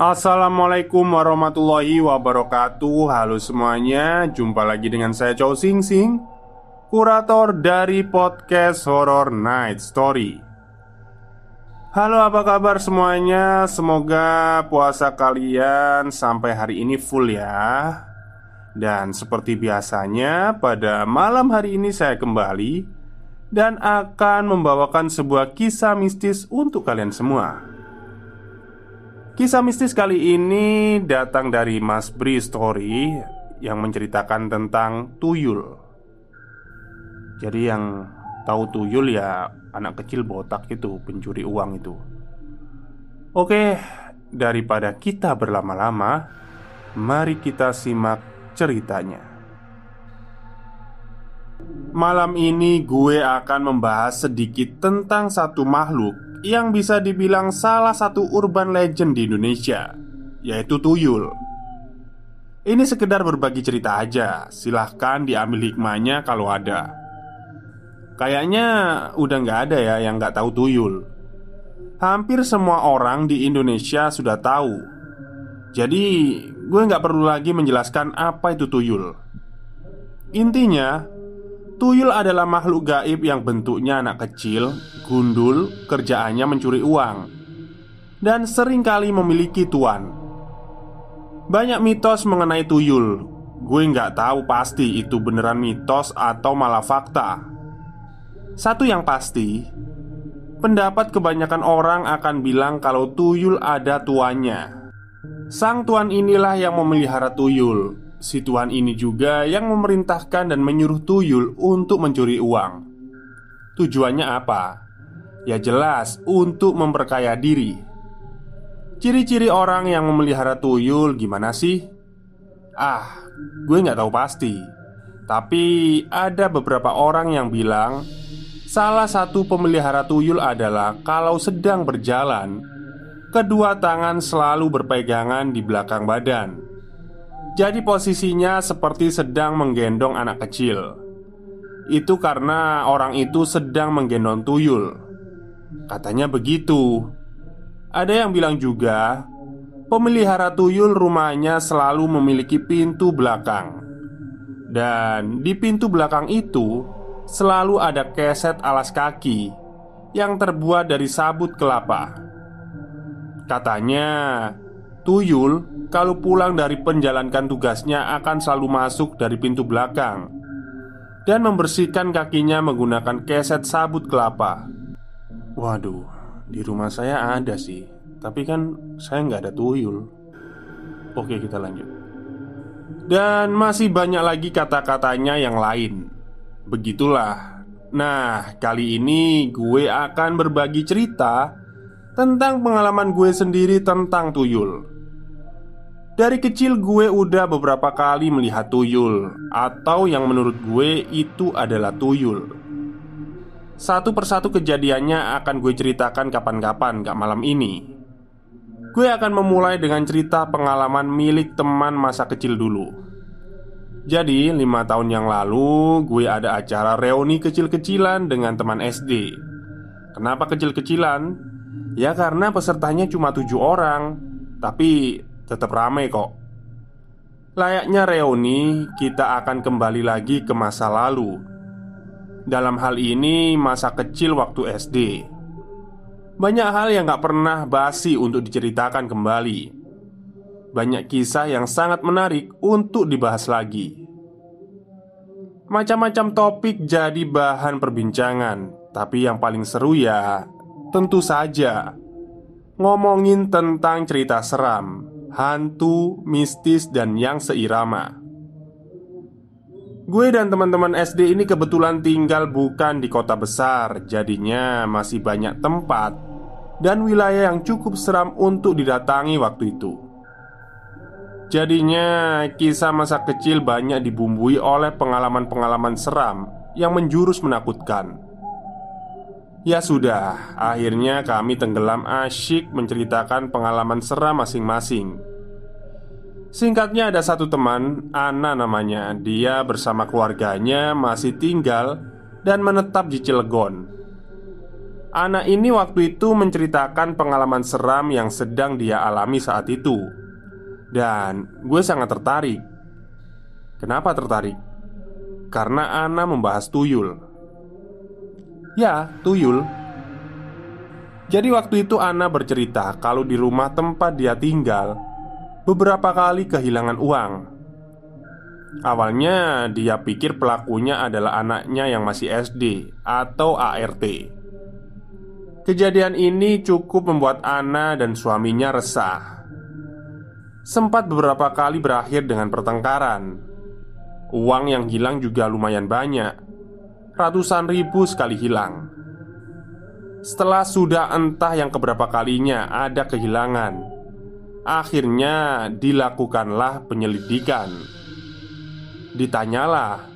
Assalamualaikum warahmatullahi wabarakatuh. Halo semuanya Jumpa lagi dengan saya Chow Sing Sing Kurator dari podcast Horror Night Story. Halo apa kabar semuanya? Semoga puasa kalian sampai hari ini full ya. Dan seperti biasanya pada malam hari ini saya kembali Dan akan membawakan sebuah kisah mistis untuk kalian semua Kisah mistis kali ini datang dari Mas Bri Story yang menceritakan tentang tuyul. Jadi yang tahu tuyul ya anak kecil botak itu, pencuri uang itu. Oke, daripada kita berlama-lama, mari kita simak ceritanya. Malam ini gue akan membahas sedikit tentang satu makhluk yang bisa dibilang salah satu urban legend di Indonesia, yaitu tuyul. Ini sekedar berbagi cerita aja, silahkan diambil hikmahnya kalau ada. Kayaknya udah nggak ada ya yang nggak tahu tuyul. Hampir semua orang di Indonesia sudah tahu. Jadi gue nggak perlu lagi menjelaskan apa itu tuyul. Intinya, Tuyul adalah makhluk gaib yang bentuknya anak kecil, gundul, kerjaannya mencuri uang Dan sering kali memiliki tuan. Banyak mitos mengenai tuyul. Gue nggak tahu pasti itu beneran mitos atau malah fakta. Satu yang pasti Pendapat kebanyakan orang akan bilang kalau tuyul ada tuannya. Sang tuan inilah yang memelihara tuyul Si tuan ini juga yang memerintahkan dan menyuruh tuyul untuk mencuri uang. Tujuannya apa? Ya jelas untuk memperkaya diri. Ciri-ciri orang yang memelihara tuyul gimana sih? Ah, gue nggak tahu pasti. Tapi ada beberapa orang yang bilang Salah satu pemelihara tuyul adalah kalau sedang berjalan Kedua tangan selalu berpegangan di belakang badan jadi posisinya seperti sedang menggendong anak kecil. Itu karena orang itu sedang menggendong tuyul. Katanya begitu. Ada yang bilang juga Pemelihara tuyul rumahnya selalu memiliki pintu belakang. Dan di pintu belakang itu Selalu ada keset alas kaki Yang terbuat dari sabut kelapa. Katanya Tuyul kalau pulang dari penjalankan tugasnya akan selalu masuk dari pintu belakang Dan membersihkan kakinya menggunakan keset sabut kelapa. Waduh, di rumah saya ada sih Tapi kan saya nggak ada tuyul. Oke kita lanjut. Dan masih banyak lagi kata-katanya yang lain. Begitulah. Nah, kali ini gue akan berbagi cerita tentang pengalaman gue sendiri tentang tuyul. Dari kecil gue udah beberapa kali melihat tuyul Atau yang menurut gue itu adalah tuyul. Satu persatu kejadiannya akan gue ceritakan kapan-kapan gak malam ini. Gue akan memulai dengan cerita pengalaman milik teman masa kecil dulu. Jadi lima tahun yang lalu gue ada acara reuni kecil-kecilan dengan teman SD Kenapa kecil-kecilan? Ya karena pesertanya cuma tujuh orang. Tapi tetap ramai kok. Layaknya reuni, kita akan kembali lagi ke masa lalu. Dalam hal ini masa kecil waktu SD Banyak hal yang gak pernah basi untuk diceritakan kembali. Banyak kisah yang sangat menarik untuk dibahas lagi. Macam-macam topik jadi bahan perbincangan Tapi yang paling seru ya Tentu saja. Ngomongin tentang cerita seram Hantu, mistis, dan yang seirama. Gue dan teman-teman SD ini kebetulan tinggal bukan di kota besar Jadinya masih banyak tempat Dan wilayah yang cukup seram untuk didatangi waktu itu. Jadinya kisah masa kecil banyak dibumbui oleh pengalaman-pengalaman seram Yang menjurus menakutkan Ya sudah, akhirnya kami tenggelam asyik menceritakan pengalaman seram masing-masing. Singkatnya ada satu teman, Ana namanya. Dia bersama keluarganya masih tinggal dan menetap di Cilegon. Anak ini waktu itu menceritakan pengalaman seram yang sedang dia alami saat itu. Dan gue sangat tertarik. Kenapa tertarik? Karena Ana membahas tuyul Ya, tuyul Jadi waktu itu Ana bercerita kalau di rumah tempat dia tinggal beberapa kali kehilangan uang. Awalnya dia pikir pelakunya adalah anaknya yang masih SD atau ART. Kejadian ini cukup membuat Ana dan suaminya resah. Sempat beberapa kali berakhir dengan pertengkaran. Uang yang hilang juga lumayan banyak, ratusan ribu sekali hilang. Setelah sudah entah yang keberapa kalinya ada kehilangan, Akhirnya dilakukanlah penyelidikan. Ditanyalah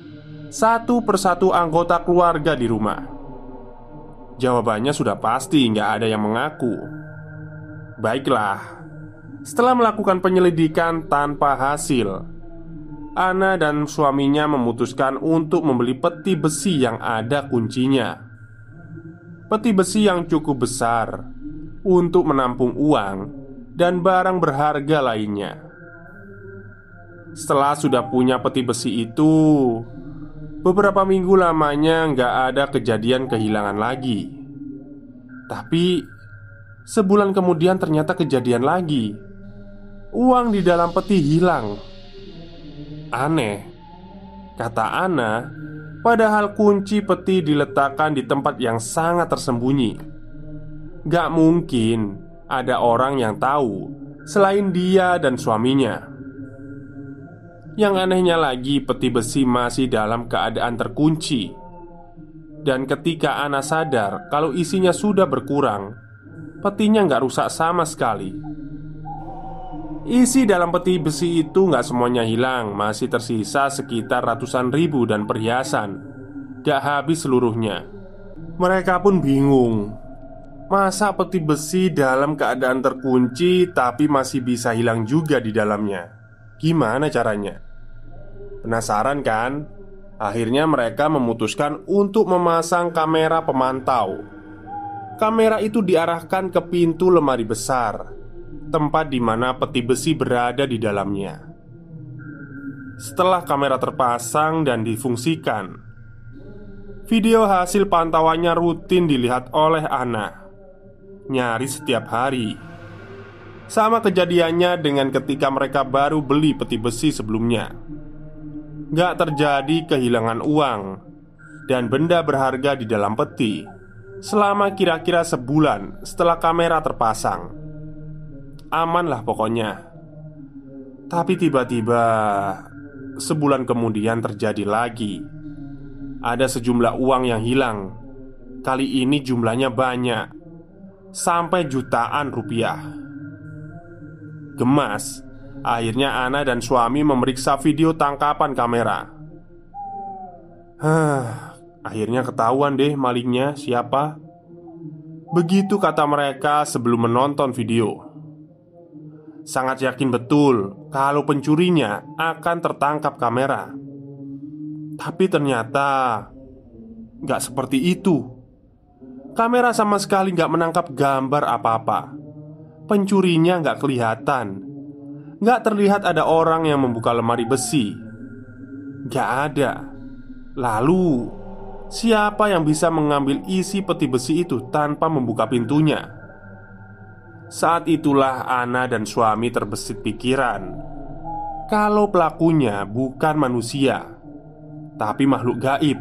Satu persatu anggota keluarga di rumah. Jawabannya sudah pasti nggak ada yang mengaku. Baiklah Setelah melakukan penyelidikan tanpa hasil Ana dan suaminya memutuskan untuk membeli peti besi yang ada kuncinya Peti besi yang cukup besar Untuk menampung uang dan barang berharga lainnya. Setelah sudah punya peti besi itu, beberapa minggu lamanya nggak ada kejadian kehilangan lagi. Tapi sebulan kemudian ternyata kejadian lagi. Uang di dalam peti hilang. Aneh, kata Ana. Padahal kunci peti diletakkan di tempat yang sangat tersembunyi. Gak mungkin ada orang yang tahu selain dia dan suaminya. Yang anehnya lagi, peti besi masih dalam keadaan terkunci. Dan ketika Ana sadar kalau isinya sudah berkurang, petinya nggak rusak sama sekali. Isi dalam peti besi itu nggak semuanya hilang, masih tersisa sekitar ratusan ribu dan perhiasan. Gak habis seluruhnya. Mereka pun bingung Masa peti besi dalam keadaan terkunci tapi masih bisa hilang juga di dalamnya? Gimana caranya? Penasaran kan? Akhirnya mereka memutuskan untuk memasang kamera pemantau. Kamera itu diarahkan ke pintu lemari besar, tempat di mana peti besi berada di dalamnya. Setelah kamera terpasang dan difungsikan, video hasil pantauannya rutin dilihat oleh Ana nyaris setiap hari. Sama kejadiannya dengan ketika mereka baru beli peti besi sebelumnya. Gak terjadi kehilangan uang dan benda berharga di dalam peti selama kira-kira sebulan setelah kamera terpasang. Aman lah pokoknya. Tapi tiba-tiba sebulan kemudian terjadi lagi. Ada sejumlah uang yang hilang. Kali ini jumlahnya banyak sampai jutaan rupiah. Gemas, akhirnya Ana dan suami memeriksa video tangkapan kamera. Hah, akhirnya ketahuan deh malingnya siapa. Begitu kata mereka sebelum menonton video. Sangat yakin betul kalau pencurinya akan tertangkap kamera. Tapi ternyata nggak seperti itu. Kamera sama sekali nggak menangkap gambar apa-apa Pencurinya nggak kelihatan Nggak terlihat ada orang yang membuka lemari besi Nggak ada Lalu Siapa yang bisa mengambil isi peti besi itu tanpa membuka pintunya? Saat itulah Ana dan suami terbesit pikiran. Kalau pelakunya bukan manusia Tapi makhluk gaib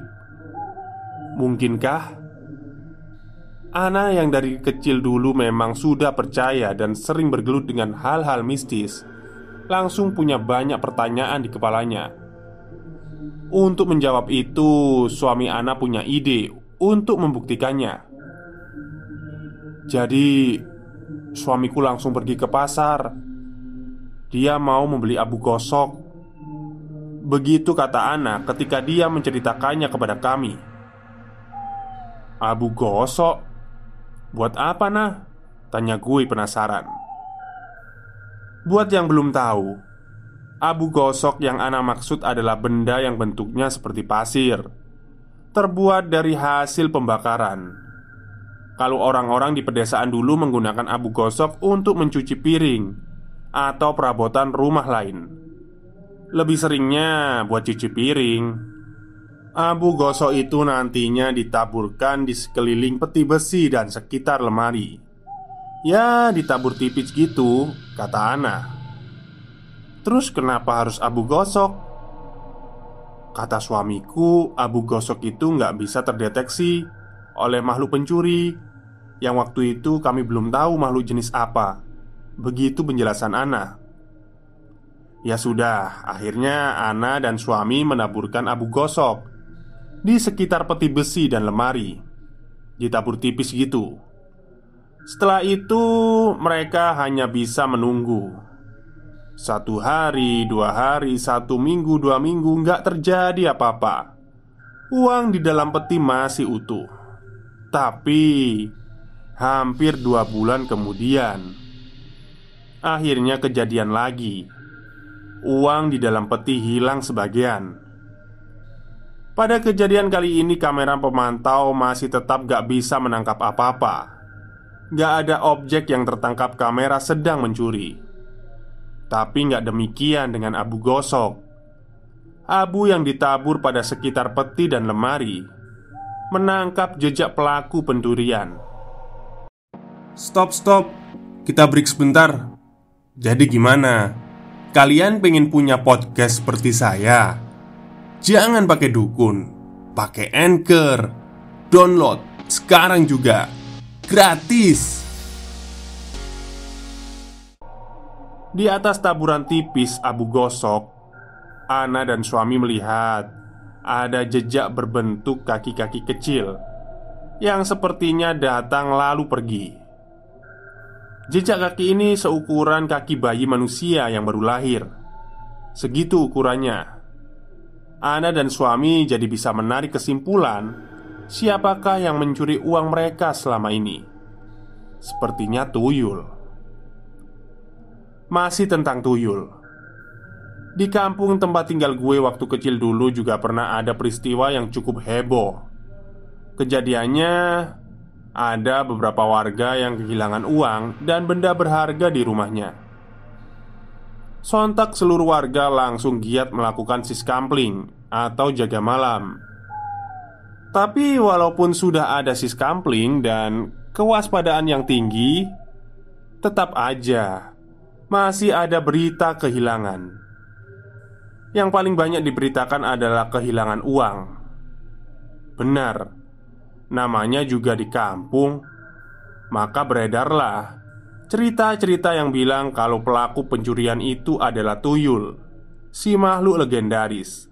Mungkinkah? Ana yang dari kecil dulu memang sudah percaya dan sering bergelut dengan hal-hal mistis Langsung punya banyak pertanyaan di kepalanya. Untuk menjawab itu, suami Ana punya ide untuk membuktikannya. Jadi, suamiku langsung pergi ke pasar. Dia mau membeli abu gosok. Begitu kata Ana ketika dia menceritakannya kepada kami. Abu gosok? Buat apa nah? Tanya gue penasaran. Buat yang belum tahu Abu gosok yang Ana maksud adalah benda yang bentuknya seperti pasir Terbuat dari hasil pembakaran Kalau orang-orang di pedesaan dulu menggunakan abu gosok untuk mencuci piring Atau perabotan rumah lain. Lebih seringnya buat cuci piring. Abu gosok itu nantinya ditaburkan di sekeliling peti besi dan sekitar lemari. Ya ditabur tipis gitu, kata Ana. Terus kenapa harus abu gosok? Kata suamiku, abu gosok itu nggak bisa terdeteksi oleh makhluk pencuri. Yang waktu itu kami belum tahu makhluk jenis apa. Begitu penjelasan Ana. Ya sudah, akhirnya Ana dan suami menaburkan abu gosok di sekitar peti besi dan lemari Ditabur tipis gitu. Setelah itu mereka hanya bisa menunggu. Satu hari, dua hari, satu minggu, dua minggu Nggak terjadi apa-apa. Uang di dalam peti masih utuh Tapi Hampir dua bulan kemudian Akhirnya kejadian lagi. Uang di dalam peti hilang sebagian. Pada kejadian kali ini kamera pemantau masih tetap gak bisa menangkap apa-apa. Gak ada objek yang tertangkap kamera sedang mencuri. Tapi gak demikian dengan abu gosok. Abu yang ditabur pada sekitar peti dan lemari Menangkap jejak pelaku pencurian Stop stop Kita break sebentar Jadi gimana? Kalian pengen punya podcast seperti saya? Jangan pakai dukun, pakai anchor, download sekarang juga gratis. Di atas taburan tipis abu gosok, Ana dan suami melihat ada jejak berbentuk kaki-kaki kecil yang sepertinya datang lalu pergi. Jejak kaki ini seukuran kaki bayi manusia yang baru lahir. Segitu ukurannya. Ana dan suami jadi bisa menarik kesimpulan Siapakah yang mencuri uang mereka selama ini Sepertinya tuyul Masih tentang tuyul Di kampung tempat tinggal gue waktu kecil dulu juga pernah ada peristiwa yang cukup heboh. Kejadiannya Ada beberapa warga yang kehilangan uang dan benda berharga di rumahnya. Sontak seluruh warga langsung giat melakukan siskampling atau jaga malam. Tapi walaupun sudah ada siskampling dan kewaspadaan yang tinggi Tetap aja Masih ada berita kehilangan Yang paling banyak diberitakan adalah kehilangan uang. Benar Namanya juga di kampung. Maka beredarlah Cerita-cerita yang bilang kalau pelaku pencurian itu adalah tuyul Si makhluk legendaris.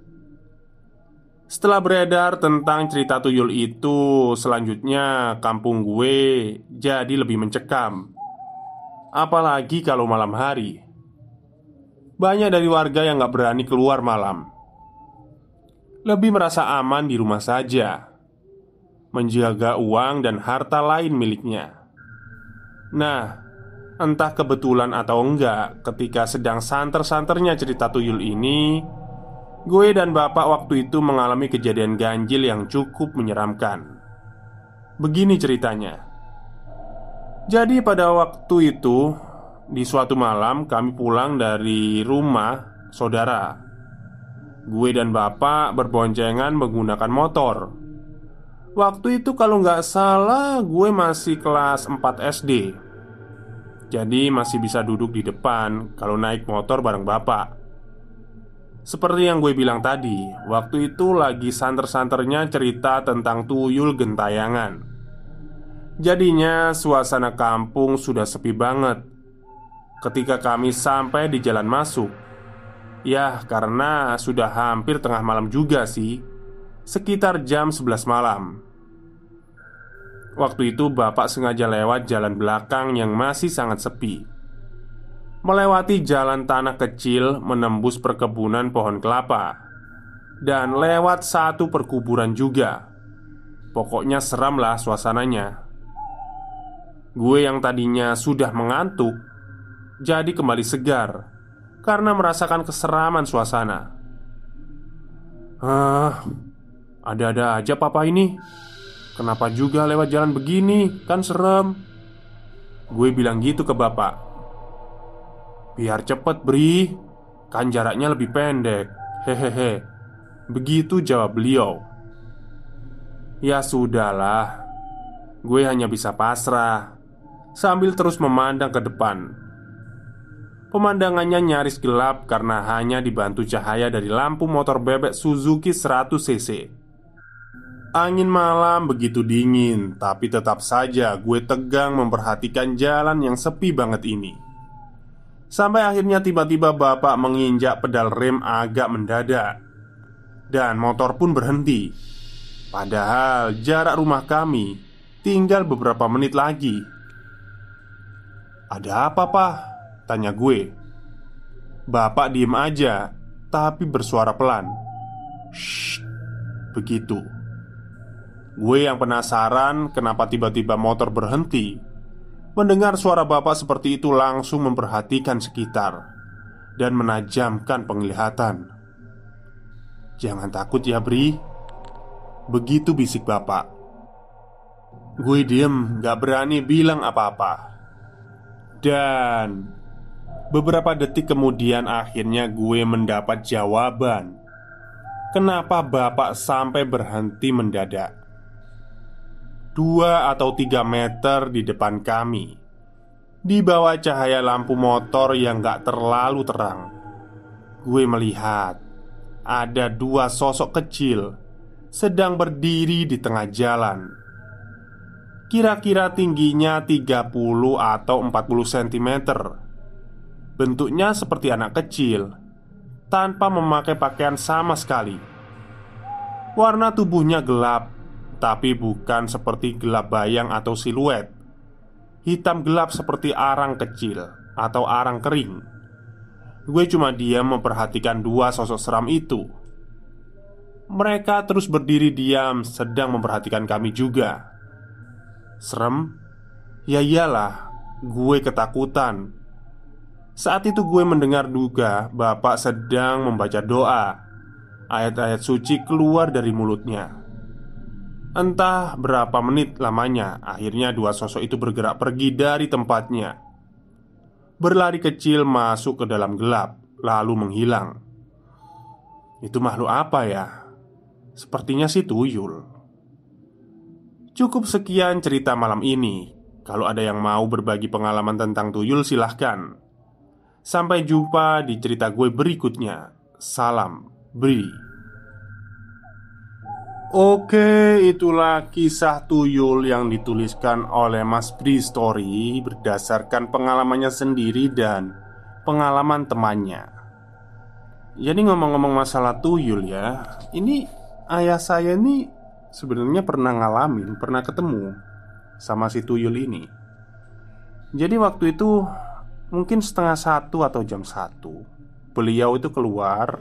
Setelah beredar tentang cerita tuyul itu Selanjutnya kampung gue jadi lebih mencekam. Apalagi kalau malam hari Banyak dari warga yang gak berani keluar malam Lebih merasa aman di rumah saja Menjaga uang dan harta lain miliknya Nah, Entah kebetulan atau enggak, ketika sedang santer-santernya cerita tuyul ini, gue dan bapak waktu itu mengalami kejadian ganjil yang cukup menyeramkan. Begini ceritanya. Jadi pada waktu itu, di suatu malam kami pulang dari rumah saudara. Gue dan bapak berboncengan menggunakan motor. Waktu itu kalau nggak salah gue masih kelas 4 SD Jadi masih bisa duduk di depan kalau naik motor bareng bapak Seperti yang gue bilang tadi Waktu itu lagi santer-santernya cerita tentang tuyul gentayangan Jadinya suasana kampung sudah sepi banget Ketika kami sampai di jalan masuk Ya karena sudah hampir tengah malam juga sih Sekitar jam 11 malam. Waktu itu bapak sengaja lewat jalan belakang yang masih sangat sepi. Melewati jalan tanah kecil menembus perkebunan pohon kelapa. Dan lewat satu perkuburan juga. Pokoknya seram lah suasananya. Gue yang tadinya sudah mengantuk Jadi kembali segar Karena merasakan keseraman suasana. Ah, ada-ada aja papa ini. Kenapa juga lewat jalan begini? Kan serem. Gue bilang gitu ke bapak. Biar cepet Bri. Kan jaraknya lebih pendek. Hehehe. Begitu jawab beliau. Ya sudahlah. Gue hanya bisa pasrah. Sambil terus memandang ke depan Pemandangannya nyaris gelap karena hanya dibantu cahaya dari lampu motor bebek Suzuki 100cc Angin malam begitu dingin, tapi tetap saja gue tegang memperhatikan jalan yang sepi banget ini. Sampai akhirnya tiba-tiba bapak menginjak pedal rem agak mendadak Dan motor pun berhenti Padahal jarak rumah kami tinggal beberapa menit lagi Ada apa pak? Tanya gue. Bapak diem aja Tapi bersuara pelan. Shh Begitu. Gue yang penasaran kenapa tiba-tiba motor berhenti. Mendengar suara bapak seperti itu langsung memperhatikan sekitar Dan menajamkan penglihatan. Jangan takut ya Bri. Begitu bisik bapak. Gue diem gak berani bilang apa-apa. Dan Beberapa detik kemudian akhirnya gue mendapat jawaban. Kenapa bapak sampai berhenti mendadak? Dua atau tiga meter di depan kami. Di bawah cahaya lampu motor yang gak terlalu terang. Gue melihat Ada dua sosok kecil Sedang berdiri di tengah jalan. Kira-kira tingginya 30 atau 40 cm Bentuknya seperti anak kecil Tanpa memakai pakaian sama sekali Warna tubuhnya gelap tapi bukan seperti gelap bayang atau siluet. Hitam gelap seperti arang kecil atau arang kering. Gue cuma diam memperhatikan dua sosok seram itu. Mereka terus berdiri diam, sedang memperhatikan kami juga. Serem? Ya iyalah, gue ketakutan. Saat itu gue mendengar duga bapak sedang membaca doa. Ayat-ayat suci keluar dari mulutnya. Entah berapa menit lamanya, akhirnya dua sosok itu bergerak pergi dari tempatnya. Berlari kecil masuk ke dalam gelap, lalu menghilang. Itu makhluk apa ya? Sepertinya si tuyul. Cukup sekian cerita malam ini. Kalau ada yang mau berbagi pengalaman tentang tuyul, silahkan. Sampai jumpa di cerita gue berikutnya. Salam, Bri. Oke, itulah kisah tuyul yang dituliskan oleh Mas Bri Story berdasarkan pengalamannya sendiri dan pengalaman temannya. Jadi ngomong-ngomong masalah tuyul ya, ini ayah saya ini sebenarnya pernah ngalamin, pernah ketemu sama si tuyul ini. Jadi waktu itu mungkin setengah satu atau jam satu, beliau itu keluar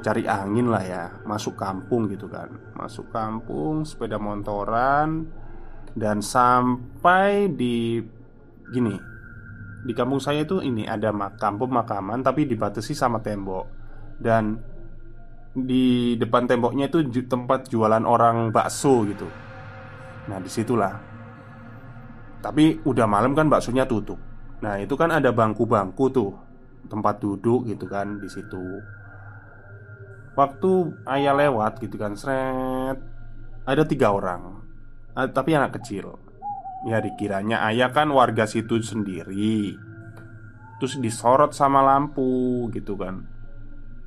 cari angin lah ya Masuk kampung gitu kan. Masuk kampung sepeda motoran Dan sampai di Gini Di kampung saya itu ini ada makam pemakaman Tapi dibatasi sama tembok. Dan Di depan temboknya itu tempat jualan orang bakso gitu. Nah di situlah. Tapi udah malam kan baksonya tutup Nah itu kan ada bangku-bangku tuh Tempat duduk gitu kan di situ Waktu ayah lewat gitu kan Seret ada tiga orang, eh, tapi anak kecil. Ya dikiranya ayah kan warga situ sendiri. Terus disorot sama lampu gitu kan.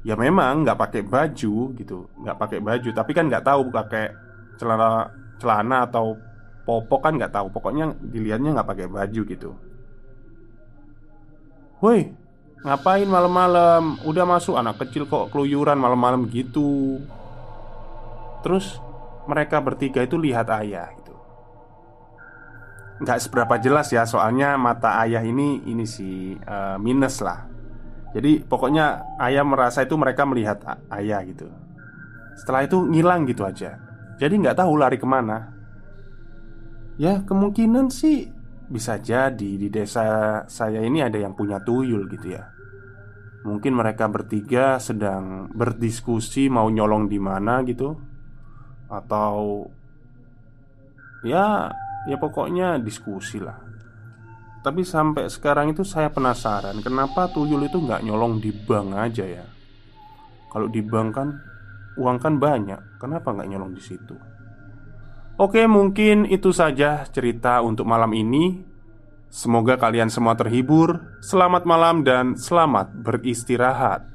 Ya memang nggak pakai baju gitu, nggak pakai baju. Tapi kan nggak tahu pakai celana celana atau popok kan nggak tahu. Pokoknya dilihatnya nggak pakai baju gitu. Woi, ngapain malam-malam? Udah masuk anak kecil kok keluyuran malam-malam gitu. Terus mereka bertiga itu lihat ayah gitu. Nggak seberapa jelas ya, soalnya mata ayah ini ini sih eh, minus lah. Jadi pokoknya ayah merasa itu mereka melihat ayah gitu. Setelah itu ngilang gitu aja. Jadi nggak tahu lari ke mana. Ya kemungkinan sih bisa jadi di desa saya ini ada yang punya tuyul gitu ya. Mungkin mereka bertiga sedang berdiskusi mau nyolong di mana gitu. Atau Ya, ya pokoknya diskusi lah. Tapi sampai sekarang itu saya penasaran Kenapa tuyul itu nggak nyolong di bank aja ya? Kalau di bank kan Uang kan banyak Kenapa nggak nyolong di situ Oke mungkin itu saja cerita untuk malam ini. Semoga kalian semua terhibur. Selamat malam dan selamat beristirahat